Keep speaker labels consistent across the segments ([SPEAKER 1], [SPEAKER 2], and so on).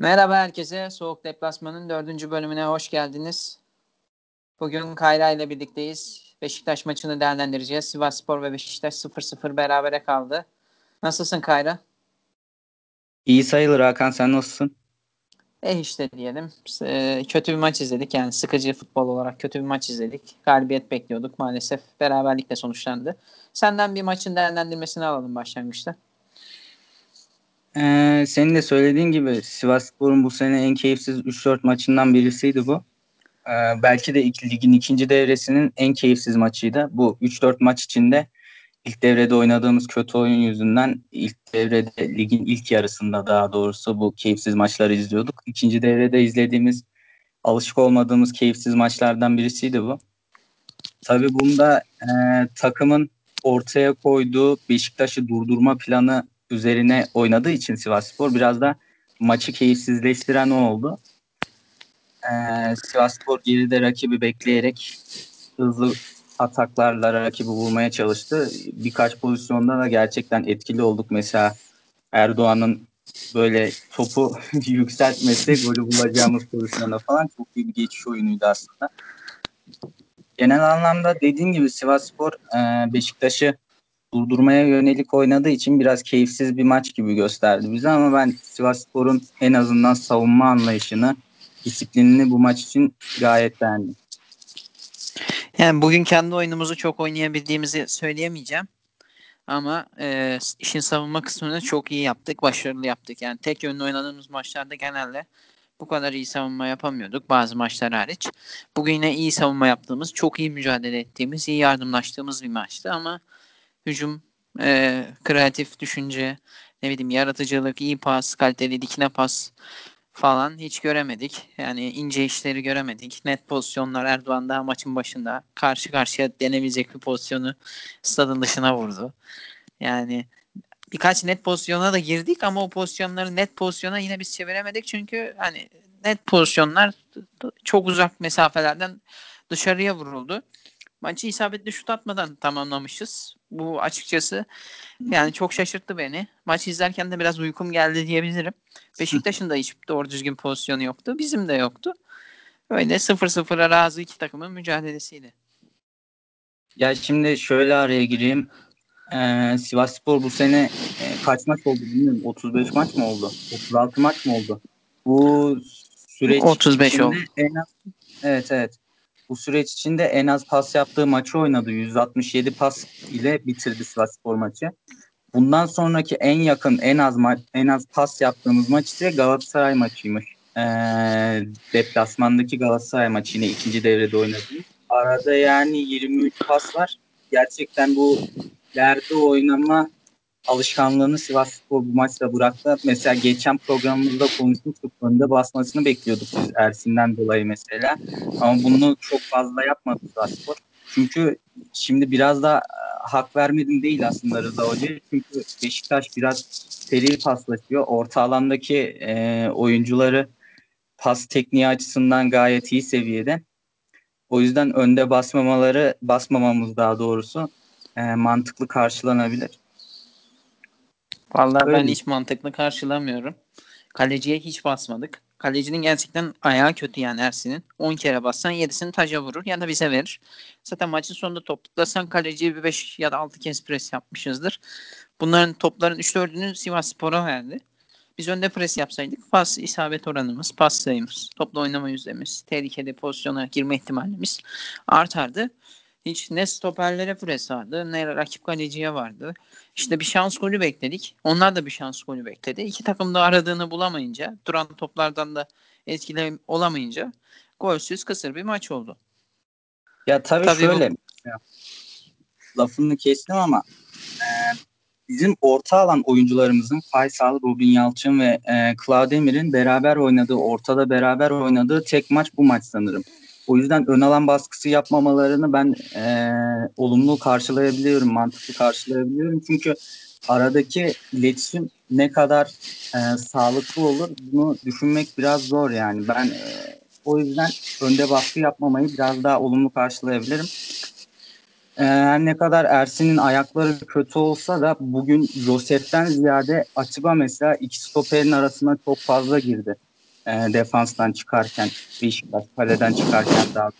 [SPEAKER 1] Merhaba herkese. Soğuk Deplasman'ın dördüncü bölümüne hoş geldiniz. Bugün Kayra ile birlikteyiz. Beşiktaş maçını değerlendireceğiz. Sivas Spor ve Beşiktaş 0-0 berabere kaldı. Nasılsın Kayra?
[SPEAKER 2] İyi sayılır Hakan sen nasılsın?
[SPEAKER 1] E işte diyelim. E, kötü bir maç izledik. Yani sıkıcı futbol olarak kötü bir maç izledik. Galibiyet bekliyorduk. Maalesef beraberlikle sonuçlandı. Senden bir maçın değerlendirmesini alalım başlangıçta.
[SPEAKER 2] Ee, senin de söylediğin gibi Sivasspor'un bu sene en keyifsiz 3-4 maçından birisiydi bu. Ee, belki de ilk, ligin ikinci devresinin en keyifsiz maçıydı. Bu 3-4 maç içinde ilk devrede oynadığımız kötü oyun yüzünden ilk devrede ligin ilk yarısında daha doğrusu bu keyifsiz maçları izliyorduk. İkinci devrede izlediğimiz alışık olmadığımız keyifsiz maçlardan birisiydi bu. Tabii bunda e, takımın ortaya koyduğu Beşiktaş'ı durdurma planı üzerine oynadığı için Sivasspor biraz da maçı keyifsizleştiren o oldu. Ee, Sivasspor geride rakibi bekleyerek hızlı ataklarla rakibi vurmaya çalıştı. Birkaç pozisyonda da gerçekten etkili olduk. Mesela Erdoğan'ın böyle topu yükseltmesi golü bulacağımız pozisyonda falan çok iyi bir geçiş oyunuydu aslında. Genel anlamda dediğim gibi Sivasspor e, Beşiktaş'ı durdurmaya yönelik oynadığı için biraz keyifsiz bir maç gibi gösterdi bize ama ben Sivasspor'un en azından savunma anlayışını, disiplinini bu maç için gayet beğendim.
[SPEAKER 1] Yani bugün kendi oyunumuzu çok oynayabildiğimizi söyleyemeyeceğim. Ama e, işin savunma kısmını çok iyi yaptık, başarılı yaptık. Yani tek yönlü oynadığımız maçlarda genelde bu kadar iyi savunma yapamıyorduk bazı maçlar hariç. Bugün yine iyi savunma yaptığımız, çok iyi mücadele ettiğimiz, iyi yardımlaştığımız bir maçtı ama hücum, e, kreatif düşünce, ne bileyim yaratıcılık, iyi pas, kaliteli dikine pas falan hiç göremedik. Yani ince işleri göremedik. Net pozisyonlar Erdoğan daha maçın başında karşı karşıya denebilecek bir pozisyonu stadın dışına vurdu. Yani birkaç net pozisyona da girdik ama o pozisyonları net pozisyona yine biz çeviremedik çünkü hani net pozisyonlar çok uzak mesafelerden dışarıya vuruldu. Maçı isabetli şut atmadan tamamlamışız. Bu açıkçası yani çok şaşırttı beni. Maç izlerken de biraz uykum geldi diyebilirim. Beşiktaş'ın da hiç doğru düzgün pozisyonu yoktu. Bizim de yoktu. Öyle 0-0'a razı iki takımın mücadelesiydi.
[SPEAKER 2] Ya şimdi şöyle araya gireyim. Ee, Sivas Spor bu sene e, kaç maç oldu bilmiyorum. 35 maç mı oldu? 36 maç mı oldu? Bu süreç
[SPEAKER 1] 35 oldu.
[SPEAKER 2] En az, evet evet. Bu süreç içinde en az pas yaptığı maçı oynadı. 167 pas ile bitirdi Sivas Spor maçı. Bundan sonraki en yakın en az ma- en az pas yaptığımız maç ise Galatasaray maçıymış. Ee, deplasmandaki Galatasaray maçı yine ikinci devrede oynadı. Arada yani 23 pas var. Gerçekten bu ileride oynama alışkanlığını Sivas Spor bu maçta bıraktı. Mesela geçen programımızda konuşmuştuk. Önde basmasını bekliyorduk biz Ersin'den dolayı mesela. Ama bunu çok fazla yapmadı Sivas Spor. Çünkü şimdi biraz da e, hak vermedim değil aslında Rıza Hoca. Çünkü Beşiktaş biraz seri paslaşıyor. Orta alandaki e, oyuncuları pas tekniği açısından gayet iyi seviyede. O yüzden önde basmamaları, basmamamız daha doğrusu e, mantıklı karşılanabilir.
[SPEAKER 1] Vallahi Öyle. ben hiç mantıklı karşılamıyorum. Kaleciye hiç basmadık. Kalecinin gerçekten ayağı kötü yani Ersin'in. 10 kere bassan 7'sini taca vurur ya da bize verir. Zaten maçın sonunda toplasan kaleciye bir 5 ya da 6 kez pres yapmışızdır. Bunların topların 3-4'ünü Sivas Spor'a verdi. Biz önde pres yapsaydık pas isabet oranımız, pas sayımız, topla oynama yüzdemiz, tehlikeli pozisyona girme ihtimalimiz artardı. Hiç ne stoperlere pres vardı ne rakip kaleciye vardı. İşte bir şans golü bekledik. Onlar da bir şans golü bekledi. İki takım da aradığını bulamayınca, duran toplardan da etkili olamayınca golsüz kısır bir maç oldu.
[SPEAKER 2] Ya tabii, tabii şöyle bu... lafını kestim ama e, bizim orta alan oyuncularımızın Faysal, Robin Yalçın ve e, Claudemir'in beraber oynadığı, ortada beraber oynadığı tek maç bu maç sanırım. O yüzden ön alan baskısı yapmamalarını ben e, olumlu karşılayabiliyorum, mantıklı karşılayabiliyorum. Çünkü aradaki iletişim ne kadar e, sağlıklı olur bunu düşünmek biraz zor yani. Ben e, o yüzden önde baskı yapmamayı biraz daha olumlu karşılayabilirim. E, her ne kadar Ersin'in ayakları kötü olsa da bugün Josef'ten ziyade Atiba mesela iki stoperin arasına çok fazla girdi. E, defanstan çıkarken Beşiktaş kaleden çıkarken daha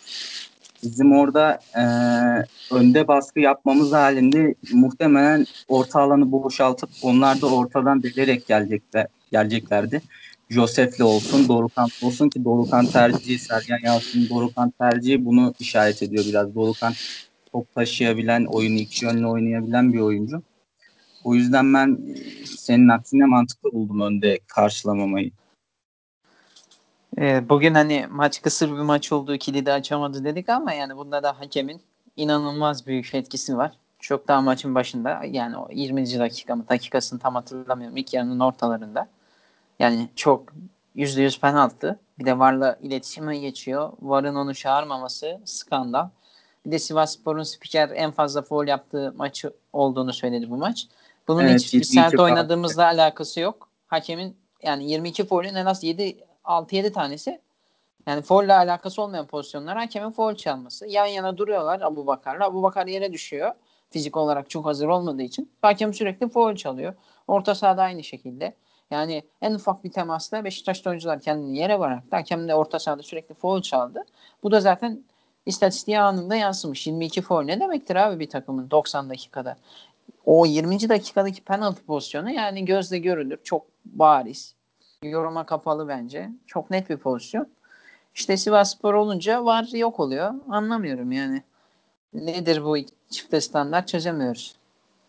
[SPEAKER 2] bizim orada e, önde baskı yapmamız halinde muhtemelen orta alanı boşaltıp onlar da ortadan delerek gelecekler, geleceklerdi. Josef'le olsun, Dorukan olsun ki Dorukan tercihi, Sergen Yalçın'ın Dorukan tercihi bunu işaret ediyor biraz. Dorukan top taşıyabilen, oyunu iki yönlü oynayabilen bir oyuncu. O yüzden ben e, senin aksine mantıklı buldum önde karşılamamayı.
[SPEAKER 1] Ee, bugün hani maç kısır bir maç olduğu kilidi açamadı dedik ama yani bunda da hakemin inanılmaz büyük etkisi var. Çok daha maçın başında yani o 20. dakika mı dakikasını tam hatırlamıyorum ilk yarının ortalarında. Yani çok %100 penaltı. Bir de VAR'la iletişime geçiyor. VAR'ın onu çağırmaması skandal. Bir de Sivas Spor'un spiker en fazla foul yaptığı maçı olduğunu söyledi bu maç. Bunun evet, hiç sert oynadığımızla alakası yok. Hakemin yani 22 foul'ün en az 7 6-7 tanesi yani foul alakası olmayan pozisyonlar hakemin foul çalması. Yan yana duruyorlar Abu Bakar'la. Abu Bakar yere düşüyor. Fizik olarak çok hazır olmadığı için. Hakem sürekli foul çalıyor. Orta sahada aynı şekilde. Yani en ufak bir temasla Beşiktaş oyuncular kendini yere bıraktı. Hakem de orta sahada sürekli foul çaldı. Bu da zaten istatistiğe anında yansımış. 22 foul ne demektir abi bir takımın 90 dakikada? O 20. dakikadaki penaltı pozisyonu yani gözle görülür. Çok bariz. Yoruma kapalı bence. Çok net bir pozisyon. İşte Sivas Spor olunca var yok oluyor. Anlamıyorum yani. Nedir bu çifte standart çözemiyoruz.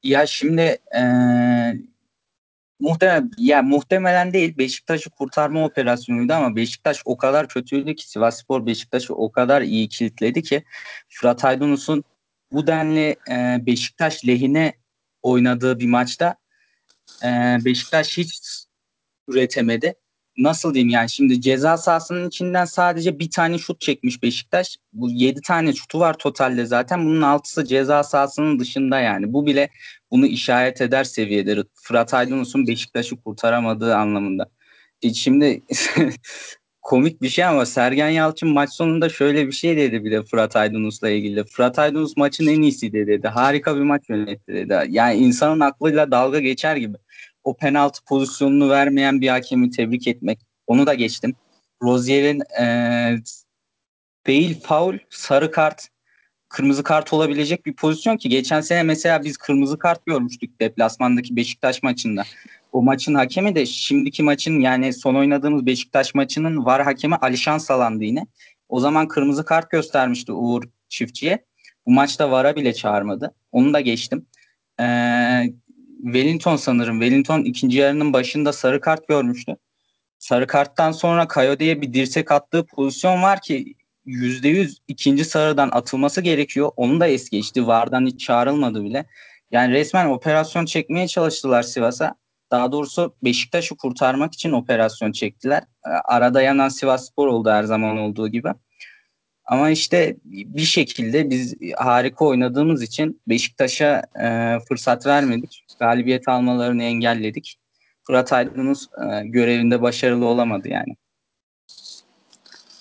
[SPEAKER 2] Ya şimdi ee, muhtemelen ya muhtemelen değil Beşiktaş'ı kurtarma operasyonuydu ama Beşiktaş o kadar kötüydü ki Sivas Spor Beşiktaş'ı o kadar iyi kilitledi ki Fırat Aydınus'un bu denli e, Beşiktaş lehine oynadığı bir maçta e, Beşiktaş hiç üretemedi. Nasıl diyeyim yani şimdi ceza sahasının içinden sadece bir tane şut çekmiş Beşiktaş. Bu yedi tane şutu var totalde zaten. Bunun altısı ceza sahasının dışında yani. Bu bile bunu işaret eder seviyede. Fırat Aydınus'un Beşiktaş'ı kurtaramadığı anlamında. E şimdi komik bir şey ama Sergen Yalçın maç sonunda şöyle bir şey dedi bir de Fırat Aydınus'la ilgili. Fırat Aydınus maçın en iyisi dedi. Harika bir maç yönetti dedi. Yani insanın aklıyla dalga geçer gibi o penaltı pozisyonunu vermeyen bir hakemi tebrik etmek. Onu da geçtim. Rozier'in e, değil faul, sarı kart, kırmızı kart olabilecek bir pozisyon ki geçen sene mesela biz kırmızı kart görmüştük deplasmandaki Beşiktaş maçında. O maçın hakemi de şimdiki maçın yani son oynadığımız Beşiktaş maçının var hakemi Alişan Salandı yine. O zaman kırmızı kart göstermişti Uğur Çiftçi'ye. Bu maçta VAR'a bile çağırmadı. Onu da geçtim. Ee, Wellington sanırım. Wellington ikinci yarının başında sarı kart görmüştü. Sarı karttan sonra Coyote'ye bir dirsek attığı pozisyon var ki %100 ikinci sarıdan atılması gerekiyor. Onu da es geçti. Vardan hiç çağrılmadı bile. Yani resmen operasyon çekmeye çalıştılar Sivas'a. Daha doğrusu Beşiktaş'ı kurtarmak için operasyon çektiler. Arada yanan Sivas Spor oldu her zaman olduğu gibi. Ama işte bir şekilde biz harika oynadığımız için Beşiktaş'a e, fırsat vermedik. Galibiyet almalarını engelledik. Fırat Aydınus e, görevinde başarılı olamadı yani.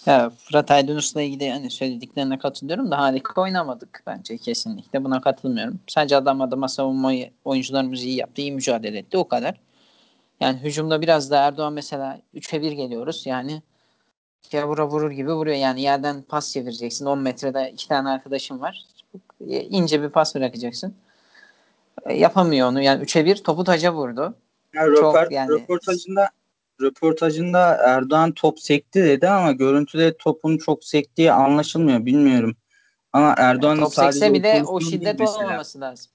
[SPEAKER 1] Ya Fırat Aydınus'la ilgili hani söylediklerine katılıyorum da harika oynamadık bence kesinlikle. Buna katılmıyorum. Sadece adam adama savunmayı oyuncularımız iyi yaptı, iyi mücadele etti o kadar. Yani hücumda biraz da Erdoğan mesela 3'e 1 geliyoruz. Yani Gavura vurur gibi vuruyor. Yani yerden pas çevireceksin. 10 metrede iki tane arkadaşım var. İnce bir pas bırakacaksın. E, yapamıyor onu. Yani 3'e 1 topu taca vurdu.
[SPEAKER 2] Yani Çok röport, yani röportajında röportajında Erdoğan top sekti dedi ama görüntüde topun çok sektiği anlaşılmıyor. Bilmiyorum. Ama Erdoğan'ın yani
[SPEAKER 1] top sadece sekse bile o şiddet olmaması lazım.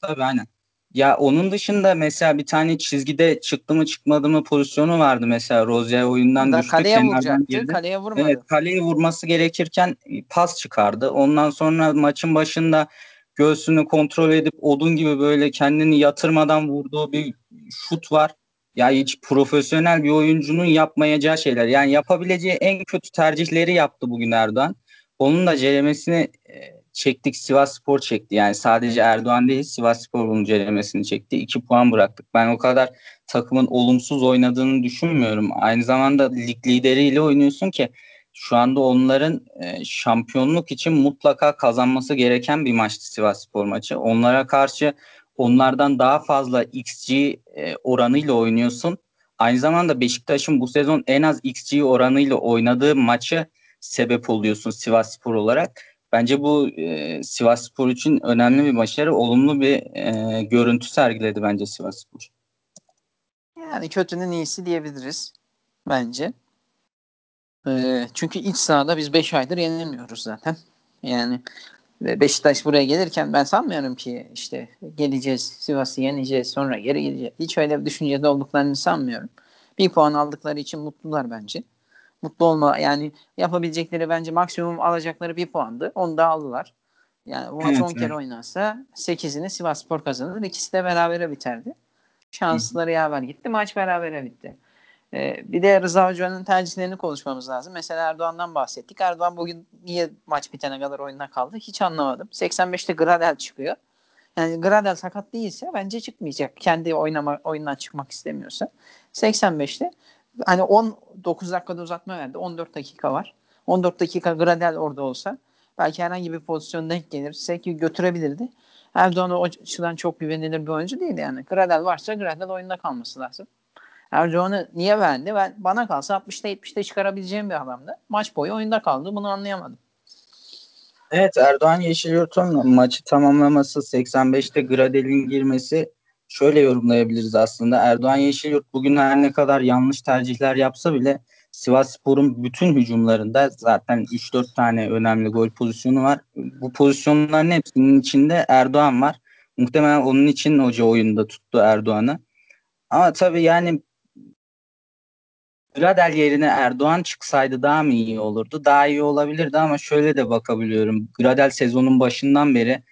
[SPEAKER 2] Tabii aynen. Ya onun dışında mesela bir tane çizgide çıktı mı çıkmadı mı pozisyonu vardı mesela Rozier oyundan
[SPEAKER 1] da
[SPEAKER 2] düştü.
[SPEAKER 1] Kaleye vuracaktı. Girdi. Kaleye vurmadı. Evet
[SPEAKER 2] kaleye vurması gerekirken pas çıkardı. Ondan sonra maçın başında göğsünü kontrol edip odun gibi böyle kendini yatırmadan vurduğu bir şut var. Ya hiç profesyonel bir oyuncunun yapmayacağı şeyler. Yani yapabileceği en kötü tercihleri yaptı bugün Erdoğan. Onun da ceremesini e, çektik Sivas Spor çekti. Yani sadece Erdoğan değil Sivas Spor bunun ceremesini çekti. 2 puan bıraktık. Ben o kadar takımın olumsuz oynadığını düşünmüyorum. Aynı zamanda lig lideriyle oynuyorsun ki şu anda onların e, şampiyonluk için mutlaka kazanması gereken bir maçtı Sivas Spor maçı. Onlara karşı onlardan daha fazla XG e, oranıyla oynuyorsun aynı zamanda Beşiktaş'ın bu sezon en az XG oranıyla oynadığı maçı sebep oluyorsun Sivas Spor olarak. Bence bu e, Sivas Spor için önemli bir başarı. Olumlu bir e, görüntü sergiledi bence Sivas Spor.
[SPEAKER 1] Yani kötünün iyisi diyebiliriz bence. E, çünkü iç sahada biz 5 aydır yenilmiyoruz zaten. Yani Beşiktaş buraya gelirken ben sanmıyorum ki işte geleceğiz Sivas'ı yeneceğiz sonra geri geleceğiz. Hiç öyle bir düşüncede olduklarını sanmıyorum. Bir puan aldıkları için mutlular bence. Mutlu olma yani yapabilecekleri bence maksimum alacakları bir puandı. Onu da aldılar. Yani bu maç
[SPEAKER 2] Evet,
[SPEAKER 1] 10 kere
[SPEAKER 2] evet.
[SPEAKER 1] oynansa 8'ini Sivas Spor kazanır. İkisi de berabere biterdi. Şansları yaver gitti. Maç berabere bitti. Ee, bir de Rıza Hoca'nın tercihlerini konuşmamız lazım. Mesela Erdoğan'dan bahsettik. Erdoğan bugün niye maç bitene kadar oyuna kaldı hiç anlamadım. 85'te Gradel çıkıyor. Yani Gradel sakat değilse bence çıkmayacak. Kendi oynama oyundan çıkmak istemiyorsa. 85'te hani 19 dakikada uzatma verdi. 14 dakika var. 14 dakika Gradel orada olsa belki herhangi bir pozisyon denk gelirse ki götürebilirdi. Erdoğan o açıdan çok güvenilir bir oyuncu değil yani. Gradel varsa Gradel oyunda kalması lazım. Erdoğan'ı niye verdi? Ben, bana kalsa 60'ta 70'te çıkarabileceğim bir adamdı. Maç boyu oyunda kaldı. Bunu anlayamadım.
[SPEAKER 2] Evet Erdoğan Yeşilyurt'un maçı tamamlaması 85'te Gradel'in girmesi şöyle yorumlayabiliriz aslında. Erdoğan Yeşilyurt bugün her ne kadar yanlış tercihler yapsa bile Sivas Spor'un bütün hücumlarında zaten 3-4 tane önemli gol pozisyonu var. Bu pozisyonların hepsinin içinde Erdoğan var. Muhtemelen onun için hoca oyunda tuttu Erdoğan'ı. Ama tabii yani Gradel yerine Erdoğan çıksaydı daha mı iyi olurdu? Daha iyi olabilirdi ama şöyle de bakabiliyorum. Gradel sezonun başından beri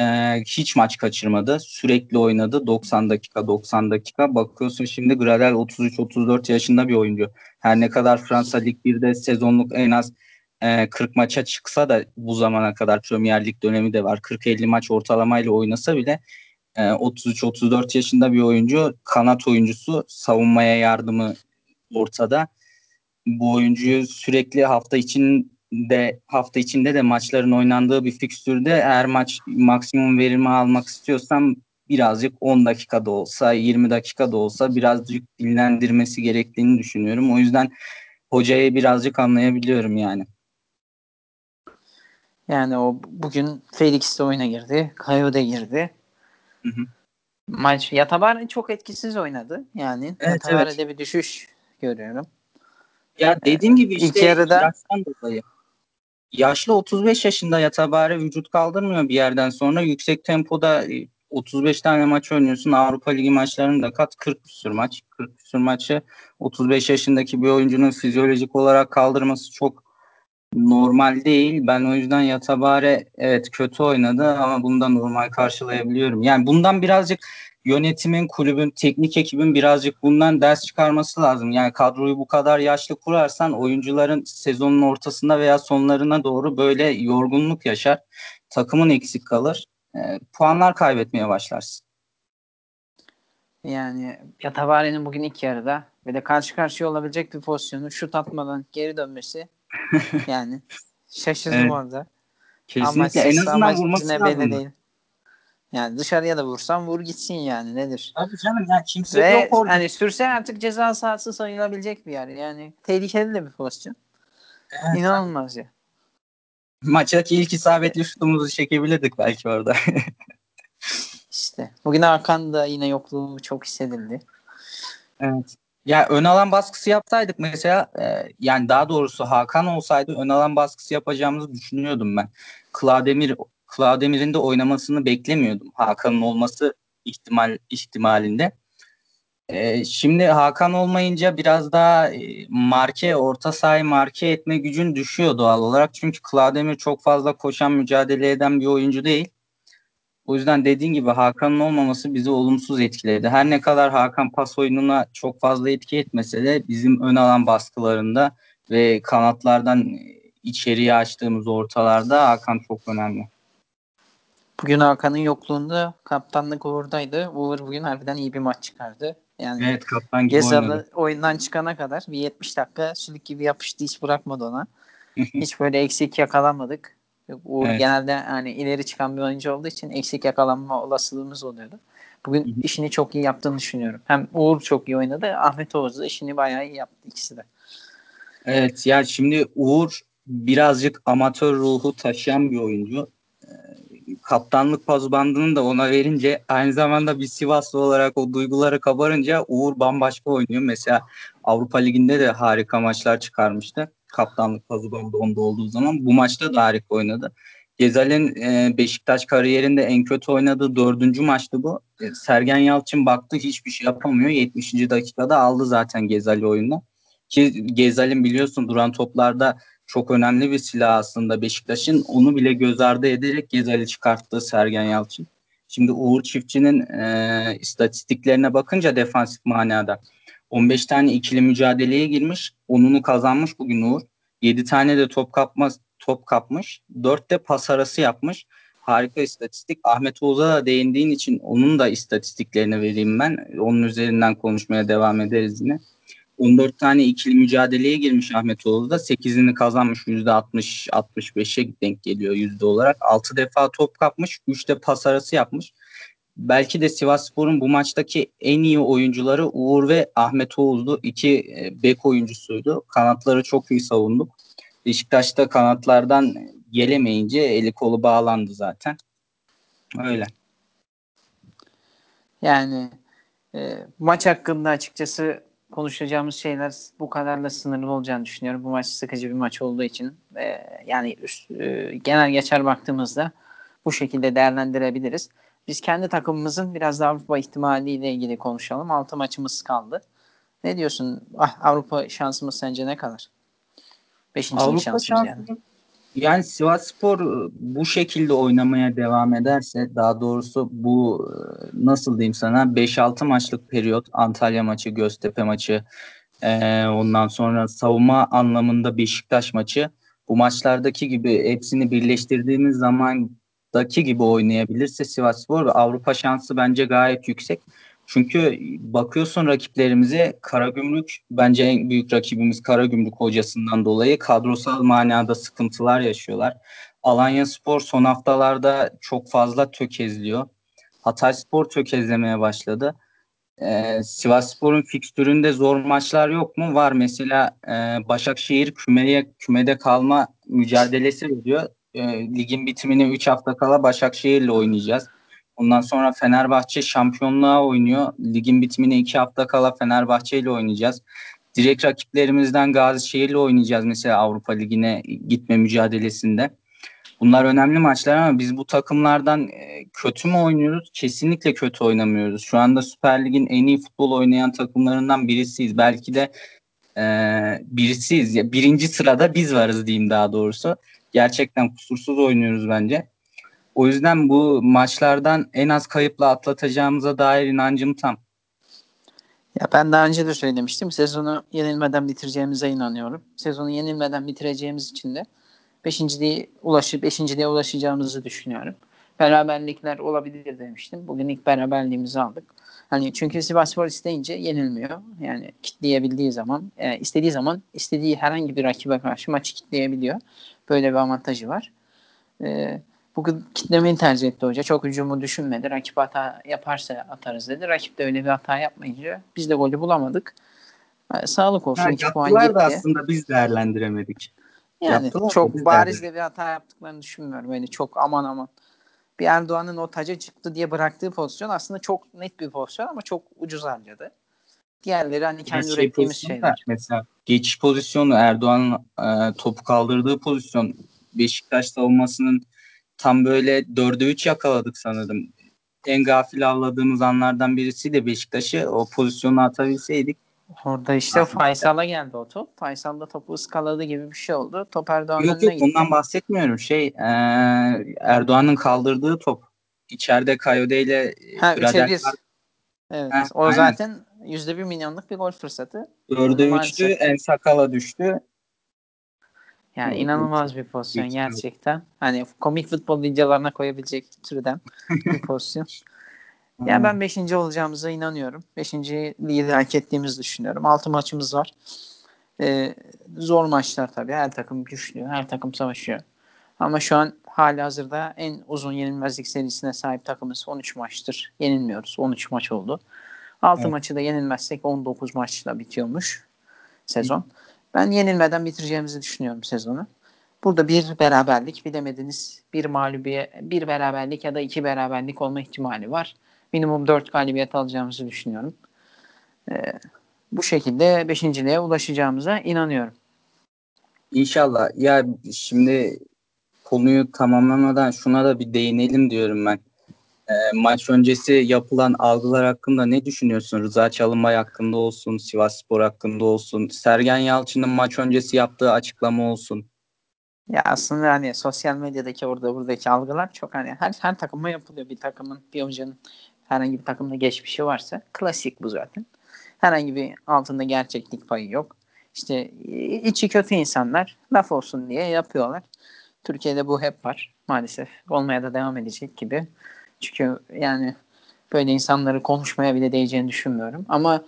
[SPEAKER 2] e, hiç maç kaçırmadı. Sürekli oynadı. 90 dakika 90 dakika. Bakıyorsun şimdi Gradel 33-34 yaşında bir oyuncu. Her ne kadar Fransa Lig 1'de sezonluk en az e, 40 maça çıksa da bu zamana kadar Premier Lig dönemi de var. 40-50 maç ortalamayla oynasa bile 33-34 e, yaşında bir oyuncu kanat oyuncusu savunmaya yardımı ortada. Bu oyuncuyu sürekli hafta içinde hafta içinde de maçların oynandığı bir fikstürde her maç maksimum verimi almak istiyorsam birazcık 10 dakikada olsa 20 dakikada olsa birazcık dinlendirmesi gerektiğini düşünüyorum. O yüzden hocayı birazcık anlayabiliyorum yani.
[SPEAKER 1] Yani o bugün Felix de oyuna girdi. Kayo da girdi.
[SPEAKER 2] Hı hı.
[SPEAKER 1] Maç Yatabare çok etkisiz oynadı. Yani
[SPEAKER 2] Evet,
[SPEAKER 1] Yatabare'de
[SPEAKER 2] evet.
[SPEAKER 1] bir düşüş görüyorum.
[SPEAKER 2] Ya dediğim gibi
[SPEAKER 1] İlk
[SPEAKER 2] işte
[SPEAKER 1] yarıda-
[SPEAKER 2] yaştan dolayı. Yaşlı 35 yaşında Yatabare vücut kaldırmıyor bir yerden sonra. Yüksek tempoda e, 35 tane maç oynuyorsun. Avrupa Ligi maçlarını da kat 40 küsür maç. 40 küsür maçı 35 yaşındaki bir oyuncunun fizyolojik olarak kaldırması çok normal değil. Ben o yüzden Yatabare evet kötü oynadı ama bunu da normal karşılayabiliyorum. Yani bundan birazcık yönetimin, kulübün, teknik ekibin birazcık bundan ders çıkarması lazım. Yani kadroyu bu kadar yaşlı kurarsan oyuncuların sezonun ortasında veya sonlarına doğru böyle yorgunluk yaşar. Takımın eksik kalır. E, puanlar kaybetmeye başlarsın.
[SPEAKER 1] Yani Yatabare'nin bugün ilk yarıda ve de karşı karşıya olabilecek bir pozisyonu şut atmadan geri dönmesi yani şaşırdım
[SPEAKER 2] Evet.
[SPEAKER 1] orada.
[SPEAKER 2] Kesinlikle en
[SPEAKER 1] Amaçsızsa
[SPEAKER 2] azından vurması
[SPEAKER 1] ne belli
[SPEAKER 2] lazım.
[SPEAKER 1] değil. Yani dışarıya da vursan vur gitsin yani nedir?
[SPEAKER 2] Tabii canım ya kimse
[SPEAKER 1] Ve
[SPEAKER 2] yok orada.
[SPEAKER 1] hani sürse artık ceza sahası sayılabilecek bir yer. Yani tehlikeli de bir pozisyon.
[SPEAKER 2] Evet.
[SPEAKER 1] İnanılmaz ya.
[SPEAKER 2] Maçtaki ilk isabetli şutumuzu çekebilirdik belki orada.
[SPEAKER 1] İşte bugün Hakan da yine yokluğu çok hissedildi.
[SPEAKER 2] Evet. Ya ön alan baskısı yapsaydık mesela e, yani daha doğrusu Hakan olsaydı ön alan baskısı yapacağımızı düşünüyordum ben. Klademir Klademir'in de oynamasını beklemiyordum. Hakan'ın olması ihtimal ihtimalinde. E, şimdi Hakan olmayınca biraz daha e, marke orta sahayı marke etme gücün düşüyor doğal olarak. Çünkü Klademir çok fazla koşan mücadele eden bir oyuncu değil. O yüzden dediğin gibi Hakan'ın olmaması bizi olumsuz etkiledi. Her ne kadar Hakan pas oyununa çok fazla etki etmese de bizim ön alan baskılarında ve kanatlardan içeriye açtığımız ortalarda Hakan çok önemli.
[SPEAKER 1] Bugün Hakan'ın yokluğunda kaptanlık Uğur'daydı. Uğur bugün harbiden iyi bir maç çıkardı. Yani
[SPEAKER 2] Evet kaptan gibi oynadı.
[SPEAKER 1] Oyundan çıkana kadar bir 70 dakika sülük gibi yapıştı hiç bırakmadı ona. hiç böyle eksik yakalanmadık. Uğur
[SPEAKER 2] Evet.
[SPEAKER 1] genelde hani ileri çıkan bir oyuncu olduğu için eksik yakalanma olasılığımız oluyordu. Bugün işini çok iyi yaptığını düşünüyorum. Hem Uğur çok iyi oynadı. Ahmet Oğuz da işini bayağı iyi yaptı ikisi de.
[SPEAKER 2] Evet ya şimdi Uğur birazcık amatör ruhu taşıyan bir oyuncu. Kaptanlık pazbandını da ona verince aynı zamanda bir Sivaslı olarak o duyguları kabarınca Uğur bambaşka oynuyor. Mesela Avrupa Ligi'nde de harika maçlar çıkarmıştı. Kaptanlık pazbandı onda olduğu zaman. Bu maçta da harika oynadı. Gezal'in e, Beşiktaş kariyerinde en kötü oynadığı dördüncü maçtı bu. E, Sergen Yalçın baktı hiçbir şey yapamıyor. 70. dakikada aldı zaten Gezal'i oyundan. Ki Gezal'in biliyorsun duran toplarda çok önemli bir silah aslında Beşiktaş'ın. Onu bile göz ardı ederek Gezal'i çıkarttı Sergen Yalçın. Şimdi Uğur Çiftçi'nin e, istatistiklerine bakınca defansif manada 15 tane ikili mücadeleye girmiş. Onunu kazanmış bugün Uğur. 7 tane de top kapma top kapmış. 4 de pas arası yapmış. Harika istatistik. Ahmet Oğuz'a da değindiğin için onun da istatistiklerini vereyim ben. Onun üzerinden konuşmaya devam ederiz yine. 14 tane ikili mücadeleye girmiş Ahmet Oğuz da 8'ini kazanmış %60-65'e denk geliyor yüzde olarak. 6 defa top kapmış, 3 de pas arası yapmış. Belki de Sivasspor'un bu maçtaki en iyi oyuncuları Uğur ve Ahmet Oğuz'du. İki e, bek oyuncusuydu. Kanatları çok iyi savunduk. Beşiktaş'ta kanatlardan gelemeyince eli kolu bağlandı zaten. Öyle.
[SPEAKER 1] Yani e, maç hakkında açıkçası konuşacağımız şeyler bu kadarla sınırlı olacağını düşünüyorum. Bu maç sıkıcı bir maç olduğu için e, yani üst, e, genel geçer baktığımızda bu şekilde değerlendirebiliriz. Biz kendi takımımızın biraz daha Avrupa ihtimaliyle ilgili konuşalım. Altı maçımız kaldı. Ne diyorsun? Ah, Avrupa şansımız sence ne kadar?
[SPEAKER 2] Beşinci Avrupa şansımız şansı, yani. Yani Sivas Spor e, bu şekilde oynamaya devam ederse daha doğrusu bu e, nasıl diyeyim sana 5-6 maçlık periyot Antalya maçı, Göztepe maçı e, ondan sonra savunma anlamında Beşiktaş maçı bu maçlardaki gibi hepsini birleştirdiğimiz zamandaki gibi oynayabilirse Sivas Spor Avrupa şansı bence gayet yüksek. Çünkü bakıyorsun rakiplerimize Karagümrük bence en büyük rakibimiz Karagümrük hocasından dolayı kadrosal manada sıkıntılar yaşıyorlar. Alanya Spor son haftalarda çok fazla tökezliyor. Hatay Spor tökezlemeye başladı. Ee, Sivas Spor'un fikstüründe zor maçlar yok mu? Var. Mesela e, Başakşehir kümeye, kümede kalma mücadelesi veriyor. E, ligin bitimine 3 hafta kala Başakşehir'le oynayacağız. Ondan sonra Fenerbahçe şampiyonluğa oynuyor. Ligin bitimine iki hafta kala Fenerbahçe ile oynayacağız. Direkt rakiplerimizden Gazişehir ile oynayacağız mesela Avrupa Ligi'ne gitme mücadelesinde. Bunlar önemli maçlar ama biz bu takımlardan e, kötü mü oynuyoruz? Kesinlikle kötü oynamıyoruz. Şu anda Süper Lig'in en iyi futbol oynayan takımlarından birisiyiz. Belki de e, birisiyiz. Birinci sırada biz varız diyeyim daha doğrusu. Gerçekten kusursuz oynuyoruz bence. O yüzden bu maçlardan en az kayıpla atlatacağımıza dair inancım tam.
[SPEAKER 1] Ya ben daha önce de söylemiştim. Sezonu yenilmeden bitireceğimize inanıyorum. Sezonu yenilmeden bitireceğimiz için de beşinciliğe ulaşıp beşinciliğe ulaşacağımızı düşünüyorum. Beraberlikler olabilir demiştim. Bugün ilk beraberliğimizi aldık. Hani çünkü Sivasspor isteyince yenilmiyor. Yani kitleyebildiği zaman, e, istediği zaman istediği herhangi bir rakibe karşı maçı kitleyebiliyor. Böyle bir avantajı var. E, Bugün kitlemeyi tercih etti hoca. Çok hücumu düşünmedi. Rakip hata yaparsa atarız dedi. Rakip de öyle bir hata yapmayınca biz de golü bulamadık. Yani sağlık olsun.
[SPEAKER 2] Ha, iki puan gitti. da aslında biz değerlendiremedik.
[SPEAKER 1] Yani yaptılar çok bariz de bir hata yaptıklarını düşünmüyorum. Yani çok aman aman. Bir Erdoğan'ın o taca çıktı diye bıraktığı pozisyon aslında çok net bir pozisyon ama çok ucuz harcadı. Diğerleri hani kendi şey ürettiğimiz şeyler.
[SPEAKER 2] Mesela geçiş pozisyonu Erdoğan'ın e, topu kaldırdığı pozisyon Beşiktaş savunmasının tam böyle dörde üç yakaladık sanırım. En gafil avladığımız anlardan birisi de Beşiktaş'ı o pozisyonu atabilseydik.
[SPEAKER 1] Orada işte Faysal'a geldi o top. Faysal da topu ıskaladı gibi bir şey oldu. Top Erdoğan'ın
[SPEAKER 2] yok, yok, gitti. Ondan bahsetmiyorum. Şey e, Erdoğan'ın kaldırdığı top. İçeride Kayode ile
[SPEAKER 1] ha, Brader Evet. Ha, o aynen. zaten yüzde bir milyonluk bir gol fırsatı.
[SPEAKER 2] Dörde üçtü. En sakala düştü.
[SPEAKER 1] Yani inanılmaz bir pozisyon gerçekten. Hani komik futbol videolarına koyabilecek türden bir pozisyon. yani ben 5. olacağımıza inanıyorum. 5. ligi hak ettiğimizi düşünüyorum. 6 maçımız var. Ee, zor maçlar tabii. Her takım güçlü. Her takım savaşıyor. Ama şu an hali hazırda en uzun yenilmezlik serisine sahip takımız 13 maçtır. Yenilmiyoruz. 13 maç oldu. 6 evet. maçı da yenilmezsek 19 maçla bitiyormuş sezon. Ben yenilmeden bitireceğimizi düşünüyorum sezonu. Burada bir beraberlik bilemediniz bir mağlubiye bir beraberlik ya da iki beraberlik olma ihtimali var. Minimum 4 galibiyet alacağımızı düşünüyorum. Ee, bu şekilde beşinciliğe ulaşacağımıza inanıyorum.
[SPEAKER 2] İnşallah. Ya şimdi konuyu tamamlamadan şuna da bir değinelim diyorum ben. E, maç öncesi yapılan algılar hakkında ne düşünüyorsun? Rıza Çalınbay hakkında olsun, Sivas Spor hakkında olsun, Sergen Yalçın'ın maç öncesi yaptığı açıklama olsun.
[SPEAKER 1] Ya aslında hani sosyal medyadaki orada buradaki algılar çok hani her, her takıma yapılıyor. Bir takımın, bir oyuncunun herhangi bir takımda geçmişi varsa klasik bu zaten. Herhangi bir altında gerçeklik payı yok. İşte içi kötü insanlar laf olsun diye yapıyorlar. Türkiye'de bu hep var maalesef. Olmaya da devam edecek gibi. Çünkü yani böyle insanları konuşmaya bile değeceğini düşünmüyorum. Ama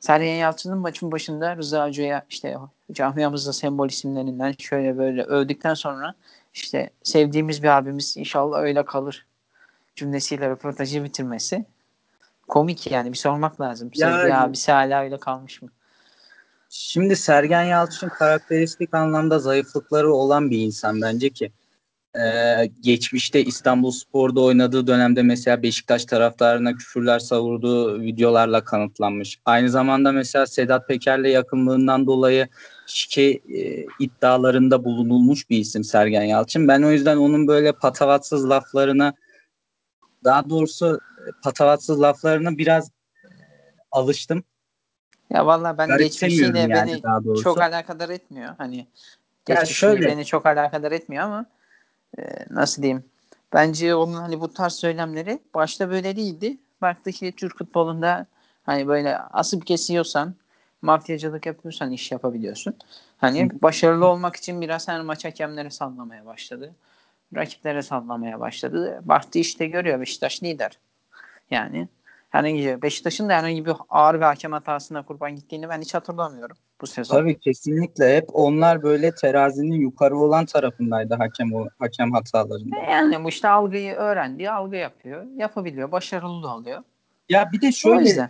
[SPEAKER 1] Sergen Yalçın'ın maçın başında Rıza Hoca'ya işte camiamızda sembol isimlerinden şöyle böyle övdükten sonra işte sevdiğimiz bir abimiz inşallah öyle kalır cümlesiyle röportajı bitirmesi komik yani bir sormak lazım. Ya, Sevdiği abisi hala öyle kalmış mı?
[SPEAKER 2] Şimdi Sergen Yalçın karakteristik anlamda zayıflıkları olan bir insan bence ki. Ee, geçmişte İstanbul Spor'da oynadığı dönemde mesela Beşiktaş taraftarına küfürler savurduğu videolarla kanıtlanmış. Aynı zamanda mesela Sedat Peker'le yakınlığından dolayı şike e, iddialarında bulunulmuş bir isim Sergen Yalçın. Ben o yüzden onun böyle patavatsız laflarına daha doğrusu patavatsız laflarına biraz e, alıştım.
[SPEAKER 1] Ya vallahi ben geçmişiyle yani beni çok alakadar etmiyor. Hani geçmişiyle şöyle, beni çok alakadar etmiyor ama e, nasıl diyeyim? Bence onun hani bu tarz söylemleri başta böyle değildi. Baktı ki Türk futbolunda hani böyle asıp kesiyorsan, mafyacılık yapıyorsan iş yapabiliyorsun. Hani başarılı olmak için biraz her maç hakemlere sallamaya başladı. Rakiplere sallamaya başladı. Baktı işte görüyor Beşiktaş lider. Yani herhangi Beşiktaş'ın da herhangi bir ağır bir hakem hatasına kurban gittiğini ben hiç hatırlamıyorum bu sezon.
[SPEAKER 2] Tabii kesinlikle hep onlar böyle terazinin yukarı olan tarafındaydı hakem o hakem hatalarında.
[SPEAKER 1] E yani bu işte algıyı öğrendi, algı yapıyor, yapabiliyor, başarılı da oluyor.
[SPEAKER 2] Ya bir de şöyle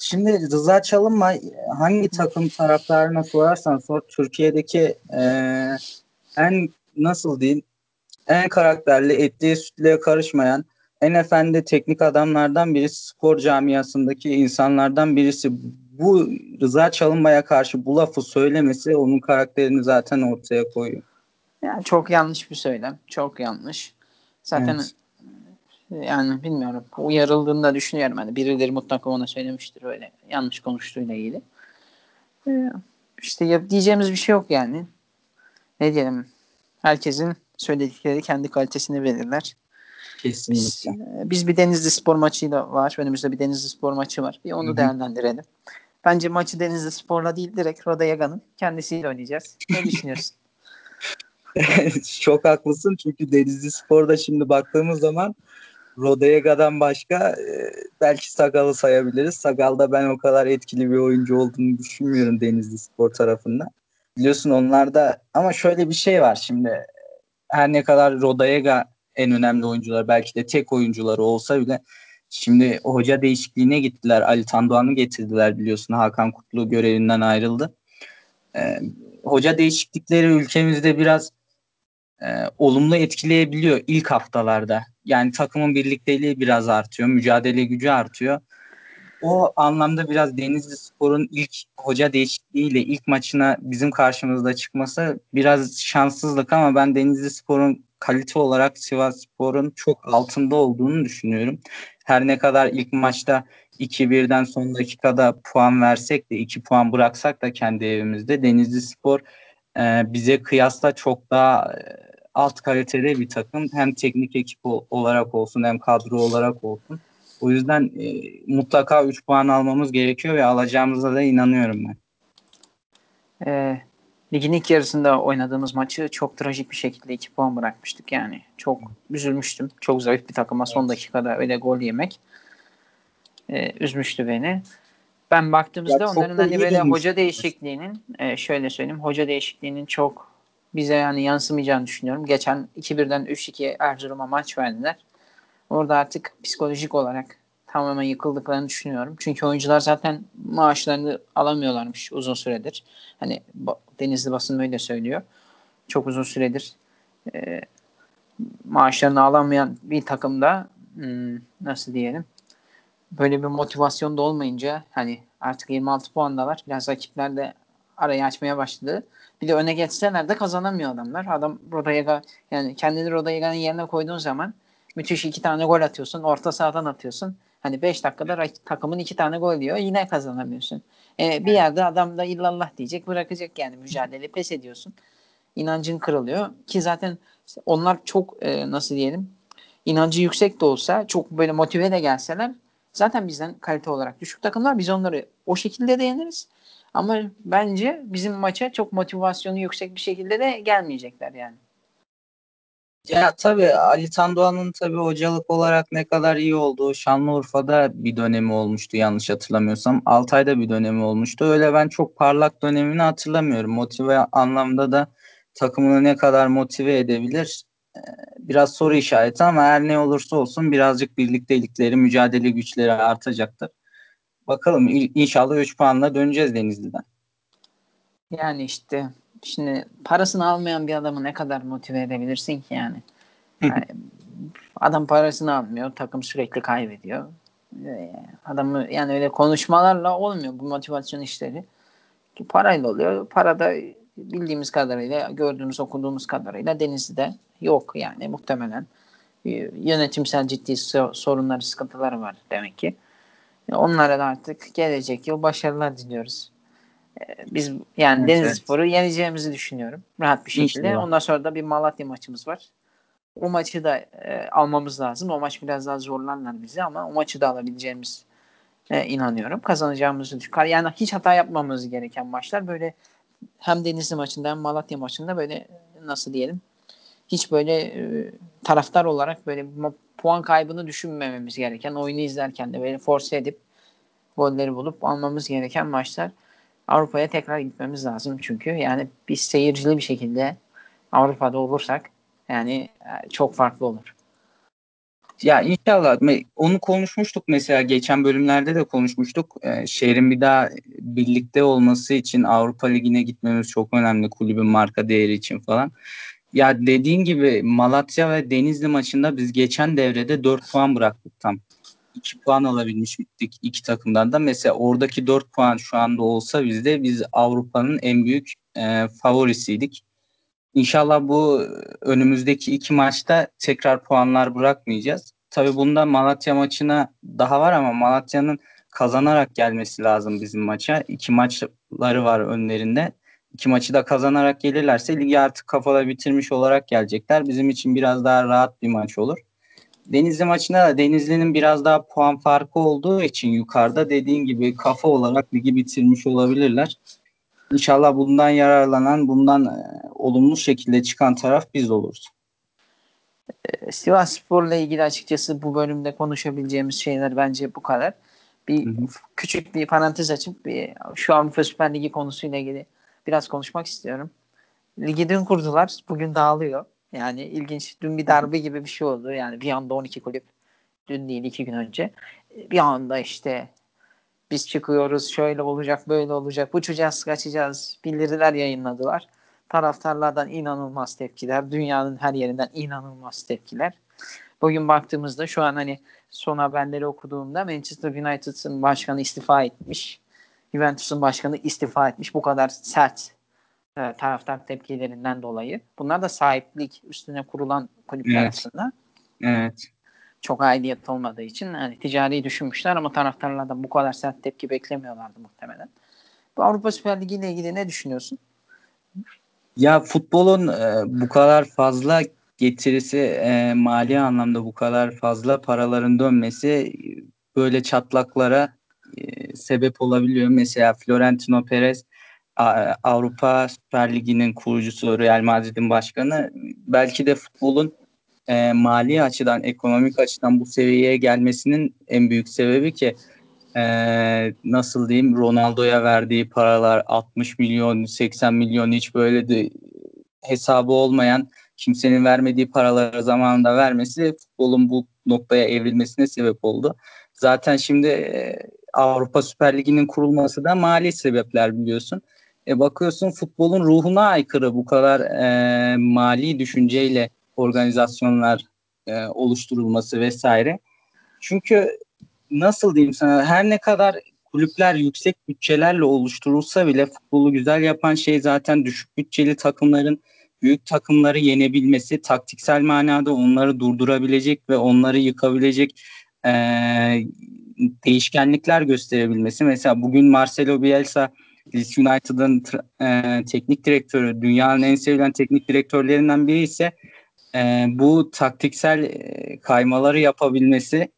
[SPEAKER 2] Şimdi Rıza Çalınma hangi takım taraftarına sorarsan sor Türkiye'deki e, en nasıl diyeyim en karakterli etliye sütlüye karışmayan en efendi teknik adamlardan birisi, spor camiasındaki insanlardan birisi. Bu Rıza Çalınbay'a karşı bu lafı söylemesi onun karakterini zaten ortaya koyuyor.
[SPEAKER 1] Yani çok yanlış bir söylem. Çok yanlış. Zaten evet. yani bilmiyorum. Uyarıldığını da düşünüyorum. Hani birileri mutlaka ona söylemiştir öyle yanlış konuştuğuyla ilgili. Ee, işte ya, diyeceğimiz bir şey yok yani. Ne diyelim? Herkesin söyledikleri kendi kalitesini belirler.
[SPEAKER 2] Kesinlikle.
[SPEAKER 1] Biz, e, biz bir Denizli Spor maçıyla var. Önümüzde bir Denizli Spor maçı var. Bir onu Hı-hı. değerlendirelim. Bence maçı Denizli Spor'la değil direkt Roda Yaga'nın kendisiyle oynayacağız. Ne düşünüyorsun?
[SPEAKER 2] Çok haklısın çünkü Denizli Spor'da şimdi baktığımız zaman Rodega'dan başka e, belki Sagal'ı sayabiliriz. Sagal'da ben o kadar etkili bir oyuncu olduğunu düşünmüyorum Denizli Spor tarafında. Biliyorsun onlarda ama şöyle bir şey var şimdi her ne kadar Rodega en önemli oyuncular belki de tek oyuncuları olsa bile şimdi hoca değişikliğine gittiler. Ali Tandoğan'ı getirdiler biliyorsun. Hakan Kutlu görevinden ayrıldı. Ee, hoca değişiklikleri ülkemizde biraz e, olumlu etkileyebiliyor ilk haftalarda. Yani takımın birlikteliği biraz artıyor, mücadele gücü artıyor o anlamda biraz Denizli Spor'un ilk hoca değişikliğiyle ilk maçına bizim karşımızda çıkması biraz şanssızlık ama ben Denizli Spor'un kalite olarak Sivas Spor'un çok altında olduğunu düşünüyorum. Her ne kadar ilk maçta 2-1'den son dakikada puan versek de 2 puan bıraksak da kendi evimizde Denizli Spor e, bize kıyasla çok daha e, alt kalitede bir takım. Hem teknik ekip olarak olsun hem kadro olarak olsun. O yüzden e, mutlaka 3 puan almamız gerekiyor ve alacağımıza da inanıyorum ben.
[SPEAKER 1] E, ligin ilk yarısında oynadığımız maçı çok trajik bir şekilde 2 puan bırakmıştık yani. Çok üzülmüştüm. Çok zayıf bir takıma son dakikada öyle gol yemek e, üzmüştü beni. Ben baktığımızda ya onların hani böyle hoja değişikliğinin e, şöyle söyleyeyim hoca değişikliğinin çok bize yani yansımayacağını düşünüyorum. Geçen 2-1'den 3-2 Erzurum'a maç verdiler. Orada artık psikolojik olarak tamamen yıkıldıklarını düşünüyorum. Çünkü oyuncular zaten maaşlarını alamıyorlarmış uzun süredir. Hani Denizli basın böyle söylüyor. Çok uzun süredir e, maaşlarını alamayan bir takımda hmm, nasıl diyelim böyle bir motivasyon da olmayınca hani artık 26 puandalar. Biraz rakipler de arayı açmaya başladı. Bir de öne geçseler de kazanamıyor adamlar. Adam Rodayega yani kendini Rodayega'nın yerine koyduğun zaman müthiş iki tane gol atıyorsun. Orta sahadan atıyorsun. Hani 5 dakikada takımın iki tane gol diyor. Yine kazanamıyorsun. E, bir yerde adam da illallah diyecek bırakacak yani mücadele pes ediyorsun. İnancın kırılıyor ki zaten onlar çok e, nasıl diyelim inancı yüksek de olsa çok böyle motive de gelseler zaten bizden kalite olarak düşük takımlar biz onları o şekilde de yeniriz. Ama bence bizim maça çok motivasyonu yüksek bir şekilde de gelmeyecekler yani.
[SPEAKER 2] Ya tabii Ali Tandoğan'ın tabii hocalık olarak ne kadar iyi olduğu Şanlıurfa'da bir dönemi olmuştu yanlış hatırlamıyorsam. Altay'da bir dönemi olmuştu. Öyle ben çok parlak dönemini hatırlamıyorum. Motive anlamda da takımını ne kadar motive edebilir ee, biraz soru işareti ama her ne olursa olsun birazcık birliktelikleri, mücadele güçleri artacaktır. Bakalım inşallah 3 puanla döneceğiz Denizli'den.
[SPEAKER 1] Yani işte şimdi parasını almayan bir adamı ne kadar motive edebilirsin ki yani? yani adam parasını almıyor, takım sürekli kaybediyor. Ee, adamı yani öyle konuşmalarla olmuyor bu motivasyon işleri. Ki parayla oluyor. Para da bildiğimiz kadarıyla, gördüğümüz, okuduğumuz kadarıyla Denizli'de yok yani muhtemelen. Yönetimsel ciddi sorunları, sıkıntıları var demek ki. Onlara da artık gelecek yıl başarılar diliyoruz. Biz yani evet, Denizli Spor'u yeneceğimizi düşünüyorum. Rahat bir şekilde. İnşallah. Ondan sonra da bir Malatya maçımız var. O maçı da e, almamız lazım. O maç biraz daha zorlarlar bizi ama o maçı da alabileceğimiz e, inanıyorum. Kazanacağımızı düşünüyorum. Yani hiç hata yapmamamız gereken maçlar böyle hem Denizli maçında hem Malatya maçında böyle nasıl diyelim hiç böyle e, taraftar olarak böyle puan kaybını düşünmememiz gereken oyunu izlerken de böyle force edip golleri bulup almamız gereken maçlar. Avrupa'ya tekrar gitmemiz lazım çünkü yani biz seyircili bir şekilde Avrupa'da olursak yani e, çok farklı olur.
[SPEAKER 2] Ya inşallah onu konuşmuştuk mesela geçen bölümlerde de konuşmuştuk. Ee, şehrin bir daha birlikte olması için Avrupa Ligi'ne gitmemiz çok önemli kulübün marka değeri için falan. Ya dediğin gibi Malatya ve Denizli maçında biz geçen devrede 4 puan bıraktık tam. 2 puan alabilmiş bittik iki takımdan da. Mesela oradaki 4 puan şu anda olsa bizde biz Avrupa'nın en büyük e, favorisiydik. İnşallah bu önümüzdeki iki maçta tekrar puanlar bırakmayacağız. Tabii bunda Malatya maçına daha var ama Malatya'nın kazanarak gelmesi lazım bizim maça. İki maçları var önlerinde. İki maçı da kazanarak gelirlerse ligi artık kafada bitirmiş olarak gelecekler. Bizim için biraz daha rahat bir maç olur. Denizli maçında da Denizli'nin biraz daha puan farkı olduğu için yukarıda dediğin gibi kafa olarak ligi bitirmiş olabilirler. İnşallah bundan yararlanan, bundan e, olumlu şekilde çıkan taraf biz oluruz.
[SPEAKER 1] E, Sivas Spor'la ilgili açıkçası bu bölümde konuşabileceğimiz şeyler bence bu kadar. Bir hı hı. küçük bir parantez açıp bir, şu Avrupa Süper Ligi konusuyla ilgili biraz konuşmak istiyorum. Ligi dün kurdular. Bugün dağılıyor. Yani ilginç. Dün bir darbe gibi bir şey oldu. Yani bir anda 12 kulüp dün değil iki gün önce. Bir anda işte biz çıkıyoruz şöyle olacak böyle olacak uçacağız kaçacağız bildiriler yayınladılar. Taraftarlardan inanılmaz tepkiler. Dünyanın her yerinden inanılmaz tepkiler. Bugün baktığımızda şu an hani son haberleri okuduğumda Manchester United'ın başkanı istifa etmiş. Juventus'un başkanı istifa etmiş. Bu kadar sert e, taraftar tepkilerinden dolayı. Bunlar da sahiplik üstüne kurulan kulüpler evet. aslında.
[SPEAKER 2] Evet.
[SPEAKER 1] Çok aidiyet olmadığı için hani ticari düşünmüşler ama taraftarlardan bu kadar sert tepki beklemiyorlardı muhtemelen. Bu Avrupa Süper Ligi ile ilgili ne düşünüyorsun?
[SPEAKER 2] Ya futbolun e, bu kadar fazla getirisi e, mali anlamda bu kadar fazla paraların dönmesi böyle çatlaklara e, sebep olabiliyor. Mesela Florentino Perez Avrupa Süper Ligi'nin kurucusu, Real Madrid'in başkanı belki de futbolun e, mali açıdan, ekonomik açıdan bu seviyeye gelmesinin en büyük sebebi ki e, nasıl diyeyim Ronaldo'ya verdiği paralar 60 milyon, 80 milyon hiç böyle de hesabı olmayan kimsenin vermediği paraları zamanında vermesi futbolun bu noktaya evrilmesine sebep oldu. Zaten şimdi e, Avrupa Süper Ligi'nin kurulması da mali sebepler biliyorsun. E, bakıyorsun futbolun ruhuna aykırı bu kadar e, mali düşünceyle organizasyonlar e, oluşturulması vesaire. Çünkü nasıl diyeyim sana her ne kadar kulüpler yüksek bütçelerle oluşturulsa bile futbolu güzel yapan şey zaten düşük bütçeli takımların büyük takımları yenebilmesi, taktiksel manada onları durdurabilecek ve onları yıkabilecek e, değişkenlikler gösterebilmesi. Mesela bugün Marcelo Bielsa Leeds United'ın e, teknik direktörü, dünyanın en sevilen teknik direktörlerinden biri ise e, bu taktiksel e, kaymaları yapabilmesi,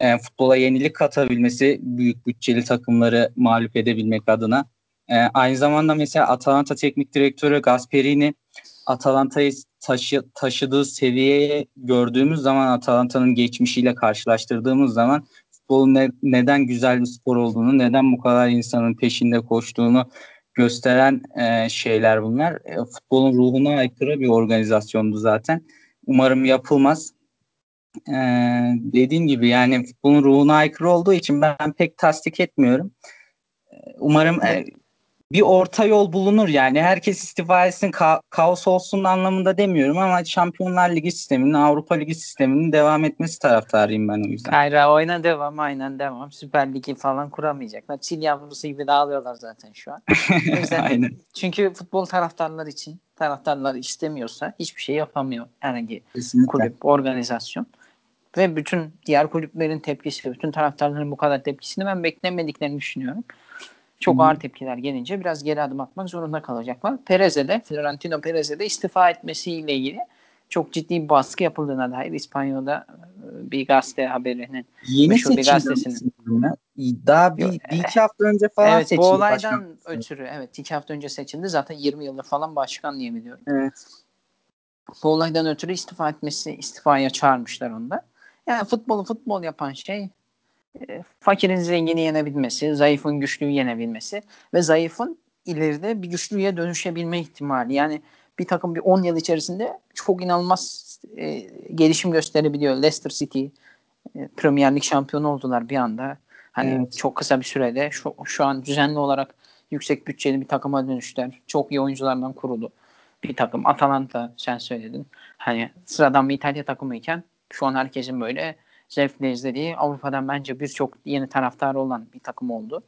[SPEAKER 2] e, futbola yenilik katabilmesi, büyük bütçeli takımları mağlup edebilmek adına. E, aynı zamanda mesela Atalanta teknik direktörü Gasperini Atalanta'yı taşı, taşıdığı seviyeye gördüğümüz zaman Atalanta'nın geçmişiyle karşılaştırdığımız zaman futbolun ne, neden güzel bir spor olduğunu, neden bu kadar insanın peşinde koştuğunu gösteren e, şeyler bunlar. E, futbolun ruhuna aykırı bir organizasyondu zaten. Umarım yapılmaz. E, dediğim gibi yani futbolun ruhuna aykırı olduğu için ben pek tasdik etmiyorum. E, umarım e, bir orta yol bulunur yani. Herkes istifa etsin, ka- kaos olsun anlamında demiyorum ama Şampiyonlar Ligi sisteminin, Avrupa Ligi sisteminin devam etmesi taraftarıyım ben o yüzden.
[SPEAKER 1] Hayır oyna devam, aynen devam. Süper Ligi falan kuramayacaklar. Çil yavrusu gibi dağılıyorlar zaten şu an. O yüzden
[SPEAKER 2] aynen.
[SPEAKER 1] Çünkü futbol taraftarlar için, taraftarlar istemiyorsa hiçbir şey yapamıyor herhangi
[SPEAKER 2] Kesinlikle.
[SPEAKER 1] kulüp, organizasyon. Ve bütün diğer kulüplerin tepkisi, bütün taraftarların bu kadar tepkisini ben beklemediklerini düşünüyorum. Çok
[SPEAKER 2] Hı.
[SPEAKER 1] ağır tepkiler gelince biraz geri adım atmak zorunda kalacaklar. Perez'e de, Florentino Perez'e de istifa etmesiyle ilgili çok ciddi bir baskı yapıldığına dair İspanyol'da e, bir gazete haberinin
[SPEAKER 2] Yeni
[SPEAKER 1] bir gazetesinin.
[SPEAKER 2] Daha bir,
[SPEAKER 1] Yok,
[SPEAKER 2] bir iki hafta önce falan
[SPEAKER 1] evet
[SPEAKER 2] seçildi.
[SPEAKER 1] bu olaydan
[SPEAKER 2] başkan.
[SPEAKER 1] ötürü evet iki hafta önce seçildi. Zaten 20 yıldır falan başkan diye biliyorum.
[SPEAKER 2] Evet.
[SPEAKER 1] Bu olaydan ötürü istifa etmesi, istifaya çağırmışlar onu da. Yani futbolu futbol yapan şey e, fakirin zengini yenebilmesi, zayıfın güçlüyü yenebilmesi ve zayıfın ileride bir güçlüye dönüşebilme ihtimali. Yani bir takım bir 10 yıl içerisinde çok inanılmaz e, gelişim gösterebiliyor. Leicester City e, Premier Lig şampiyonu oldular bir anda. Hani
[SPEAKER 2] Evet.
[SPEAKER 1] çok kısa bir sürede şu, şu an düzenli olarak yüksek bütçeli bir takıma dönüştüler. Çok iyi oyunculardan kurulu bir takım. Atalanta sen söyledin. Hani sıradan bir İtalya takımıyken şu an herkesin böyle zevkle izlediği Avrupa'dan bence birçok yeni taraftarı olan bir takım oldu.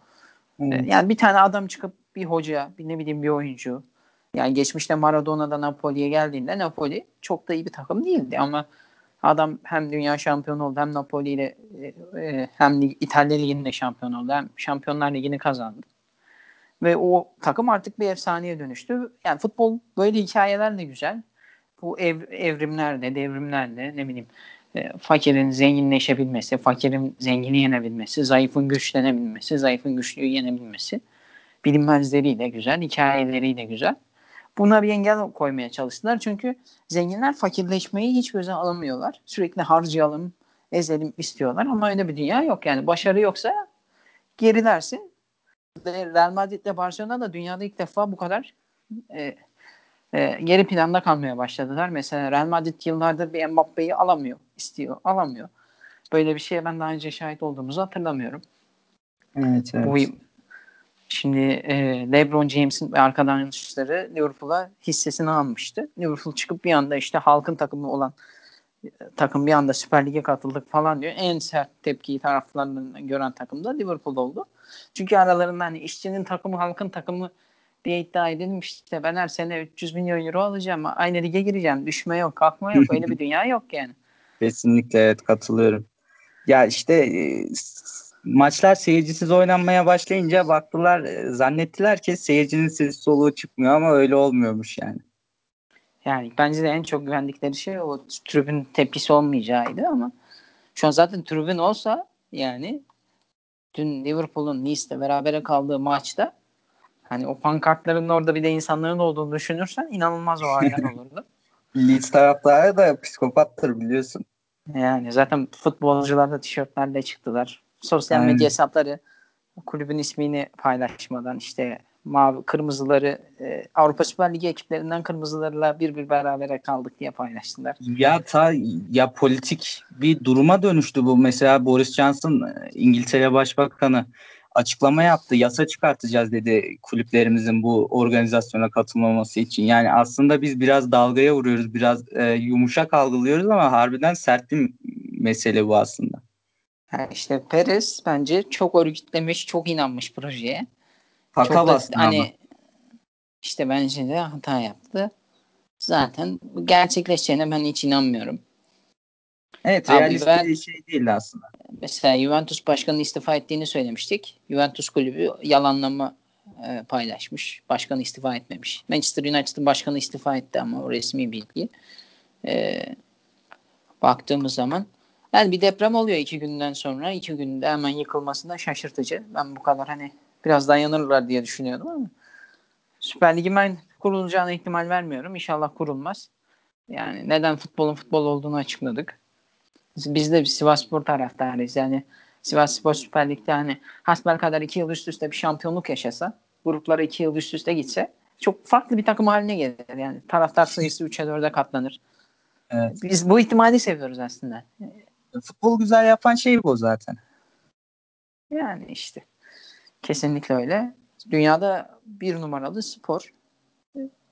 [SPEAKER 2] Evet.
[SPEAKER 1] Yani bir tane adam çıkıp bir hoca, bir ne bileyim bir oyuncu. Yani geçmişte Maradona'da Napoli'ye geldiğinde Napoli çok da iyi bir takım değildi ama adam hem dünya şampiyonu oldu hem Napoli ile e, e, hem İtalya Ligi'nde şampiyon oldu hem Şampiyonlar Ligi'ni kazandı. Ve o takım artık bir efsaneye dönüştü. Yani futbol böyle hikayeler de güzel. Bu ev, evrimlerle, devrimlerle ne bileyim e, fakirin zenginleşebilmesi, fakirin zengini yenebilmesi, zayıfın güçlenebilmesi, zayıfın güçlüyü yenebilmesi bilinmezleriyle güzel, hikayeleriyle güzel. Buna bir engel koymaya çalıştılar. Çünkü zenginler fakirleşmeyi hiç göze alamıyorlar. Sürekli harcayalım, ezelim istiyorlar ama öyle bir dünya yok. Yani başarı yoksa gerilersin. Real Madrid Barcelona da dünyada ilk defa bu kadar e, e, geri planda kalmaya başladılar. Mesela Real Madrid yıllardır bir Mbappe'yi alamıyor, istiyor, alamıyor. Böyle bir şeye ben daha önce şahit olduğumuzu hatırlamıyorum.
[SPEAKER 2] Evet, evet.
[SPEAKER 1] Bu şimdi e, LeBron James'in arkadaşları Liverpool'a hissesini almıştı. Liverpool çıkıp bir anda işte halkın takımı olan e, takım bir anda Süper Lig'e katıldık falan diyor. En sert tepkiyi taraftarlarından gören takım da Liverpool oldu. Çünkü aralarında hani işçinin takımı halkın takımı diye iddia edilmiş. İşte ben her sene 300 milyon euro alacağım. Aynı lige gireceğim. Düşme yok, kalkma yok. Öyle bir dünya yok yani.
[SPEAKER 2] Kesinlikle evet katılıyorum. Ya işte e, maçlar seyircisiz oynanmaya başlayınca baktılar e, zannettiler ki seyircinin sesi soluğu çıkmıyor ama öyle olmuyormuş yani.
[SPEAKER 1] Yani bence de en çok güvendikleri şey o tribün tepkisi olmayacağıydı ama şu an zaten tribün olsa yani dün Liverpool'un Nice'de berabere kaldığı maçta hani o pankartların orada bir de insanların olduğunu düşünürsen inanılmaz o haller olurdu.
[SPEAKER 2] Leeds taraftarı da psikopattır biliyorsun.
[SPEAKER 1] Yani zaten futbolcular da tişörtlerle çıktılar. Sosyal
[SPEAKER 2] Aynen.
[SPEAKER 1] medya hesapları kulübün ismini paylaşmadan işte mavi kırmızıları e, Avrupa Süper Ligi ekiplerinden kırmızılarla bir bir berabere kaldık diye paylaştılar.
[SPEAKER 2] Ya ta ya politik bir duruma dönüştü bu. Mesela Boris Johnson e, İngiltere Başbakanı açıklama yaptı. Yasa çıkartacağız dedi kulüplerimizin bu organizasyona katılmaması için. Yani aslında biz biraz dalgaya vuruyoruz, biraz e, yumuşak algılıyoruz ama harbiden sert bir mesele bu aslında.
[SPEAKER 1] Yani işte Perez bence çok örgütlemiş, çok inanmış projeye. Da,
[SPEAKER 2] bastın
[SPEAKER 1] hani
[SPEAKER 2] ama.
[SPEAKER 1] işte bence de hata yaptı. Zaten gerçekleşeceğine ben hiç inanmıyorum.
[SPEAKER 2] Evet,
[SPEAKER 1] Abi
[SPEAKER 2] realist
[SPEAKER 1] ben-
[SPEAKER 2] bir şey değil aslında.
[SPEAKER 1] Mesela Juventus başkanı istifa ettiğini söylemiştik. Juventus kulübü yalanlama e, paylaşmış. Başkanı istifa etmemiş. Manchester United'ın başkanı istifa etti ama o resmi bilgi. E, baktığımız zaman yani bir deprem oluyor iki günden sonra. iki günde hemen yıkılması da şaşırtıcı. Ben bu kadar hani biraz dayanırlar diye düşünüyordum ama Süper Lig'in ben kurulacağına ihtimal vermiyorum. İnşallah kurulmaz. Yani neden futbolun futbol olduğunu açıkladık. Biz de bir Sivasspor taraftarıyız. Yani Sivasspor Süper Lig'de hani hasbelkader iki yıl üst üste bir şampiyonluk yaşasa, gruplara iki yıl üst üste gitse çok farklı bir takım haline gelir. Yani taraftar sayısı 3'e 4'e katlanır.
[SPEAKER 2] Evet.
[SPEAKER 1] Biz bu ihtimali seviyoruz aslında.
[SPEAKER 2] Futbol güzel yapan şey bu zaten.
[SPEAKER 1] Yani işte kesinlikle öyle. Dünyada bir numaralı spor.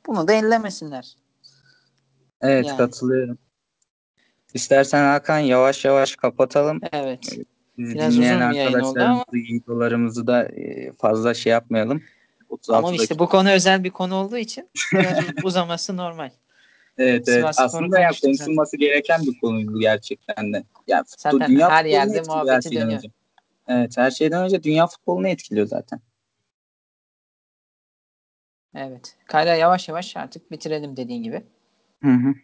[SPEAKER 1] Bunu da ellemesinler.
[SPEAKER 2] Evet,
[SPEAKER 1] Yani.
[SPEAKER 2] katılıyorum. İstersen Hakan yavaş yavaş kapatalım.
[SPEAKER 1] Evet.
[SPEAKER 2] Bizi
[SPEAKER 1] Biraz
[SPEAKER 2] dinleyen
[SPEAKER 1] uzun bir yayın oldu ama-
[SPEAKER 2] videolarımızı da e, fazla şey yapmayalım. 36
[SPEAKER 1] Ama işte bu konu özel bir konu olduğu için biraz uzaması normal.
[SPEAKER 2] Evet, evet. Aslında ya
[SPEAKER 1] zaten.
[SPEAKER 2] konuşulması gereken bir konuydu gerçekten de. Yani
[SPEAKER 1] Zaten
[SPEAKER 2] dünya
[SPEAKER 1] her yerde muhabbeti dönüyor.
[SPEAKER 2] önce. Evet, her şeyden önce dünya futbolunu etkiliyor zaten.
[SPEAKER 1] Evet. Kayra yavaş yavaş artık bitirelim dediğin gibi.
[SPEAKER 2] Hı hı.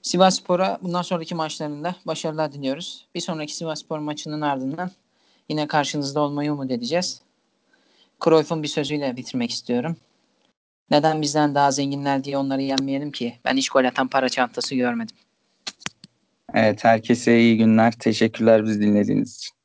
[SPEAKER 1] Ee, Sivasspor'a bundan sonraki maçlarında başarılar diliyoruz. Bir sonraki Sivasspor maçının ardından yine karşınızda olmayı umut edeceğiz. Cruyff'un bir sözüyle bitirmek istiyorum. Neden bizden daha zenginler diye onları yenmeyelim ki? Ben hiç gol atan para çantası görmedim.
[SPEAKER 2] Evet, herkese iyi günler. Teşekkürler bizi dinlediğiniz için.